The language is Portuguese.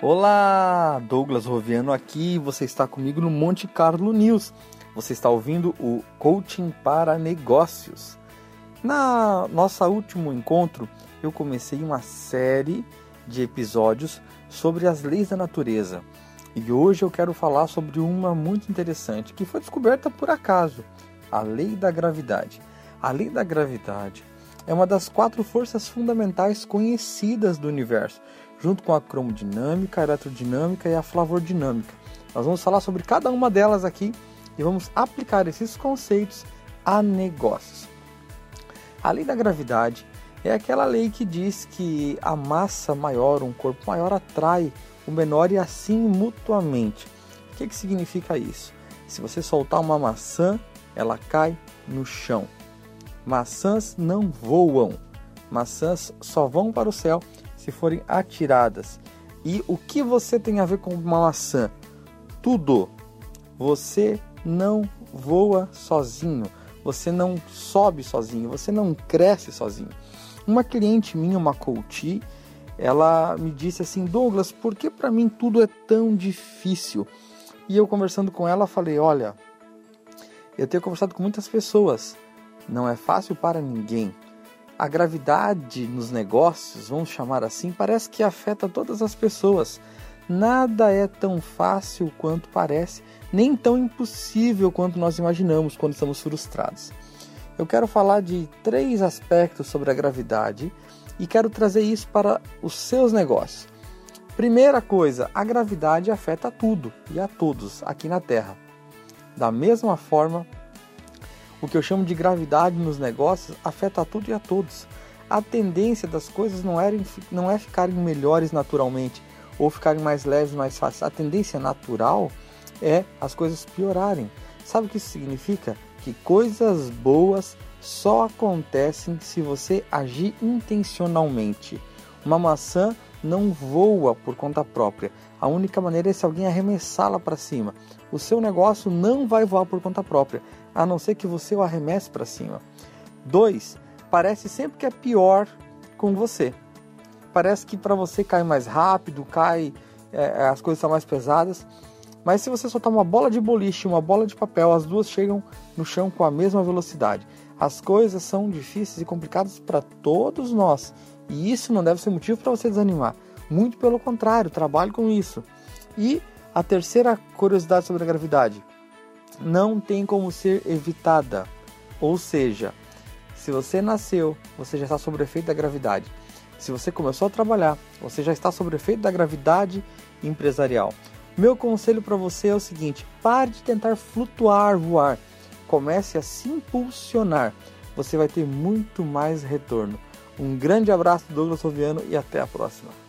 Olá, Douglas Roviano aqui. Você está comigo no Monte Carlo News. Você está ouvindo o Coaching para Negócios. Na nossa último encontro, eu comecei uma série de episódios sobre as leis da natureza. E hoje eu quero falar sobre uma muito interessante que foi descoberta por acaso, a lei da gravidade. A lei da gravidade é uma das quatro forças fundamentais conhecidas do universo junto com a cromodinâmica, a eletrodinâmica e a flavordinâmica. Nós vamos falar sobre cada uma delas aqui e vamos aplicar esses conceitos a negócios. A lei da gravidade é aquela lei que diz que a massa maior, um corpo maior, atrai o menor e assim mutuamente. O que, que significa isso? Se você soltar uma maçã, ela cai no chão. Maçãs não voam, maçãs só vão para o céu se forem atiradas. E o que você tem a ver com uma maçã? Tudo. Você não voa sozinho, você não sobe sozinho, você não cresce sozinho. Uma cliente minha, uma coach, ela me disse assim: Douglas, por que para mim tudo é tão difícil? E eu conversando com ela, falei: Olha, eu tenho conversado com muitas pessoas, não é fácil para ninguém a gravidade nos negócios, vamos chamar assim, parece que afeta todas as pessoas. Nada é tão fácil quanto parece, nem tão impossível quanto nós imaginamos quando estamos frustrados. Eu quero falar de três aspectos sobre a gravidade e quero trazer isso para os seus negócios. Primeira coisa, a gravidade afeta tudo e a todos aqui na Terra. Da mesma forma, o que eu chamo de gravidade nos negócios afeta a tudo e a todos. A tendência das coisas não, era, não é ficarem melhores naturalmente ou ficarem mais leves, mais fáceis. A tendência natural é as coisas piorarem. Sabe o que isso significa? Que coisas boas só acontecem se você agir intencionalmente. Uma maçã não voa por conta própria. A única maneira é se alguém arremessá-la para cima. O seu negócio não vai voar por conta própria, a não ser que você o arremesse para cima. Dois, parece sempre que é pior com você. Parece que para você cai mais rápido, cai, é, é, as coisas são mais pesadas. Mas se você soltar uma bola de boliche e uma bola de papel, as duas chegam no chão com a mesma velocidade. As coisas são difíceis e complicadas para todos nós. E isso não deve ser motivo para você desanimar. Muito pelo contrário, trabalhe com isso. E a terceira curiosidade sobre a gravidade: não tem como ser evitada. Ou seja, se você nasceu, você já está sob o efeito da gravidade. Se você começou a trabalhar, você já está sob o efeito da gravidade empresarial. Meu conselho para você é o seguinte: pare de tentar flutuar, voar. Comece a se impulsionar. Você vai ter muito mais retorno. Um grande abraço, Douglas Soviano, e até a próxima.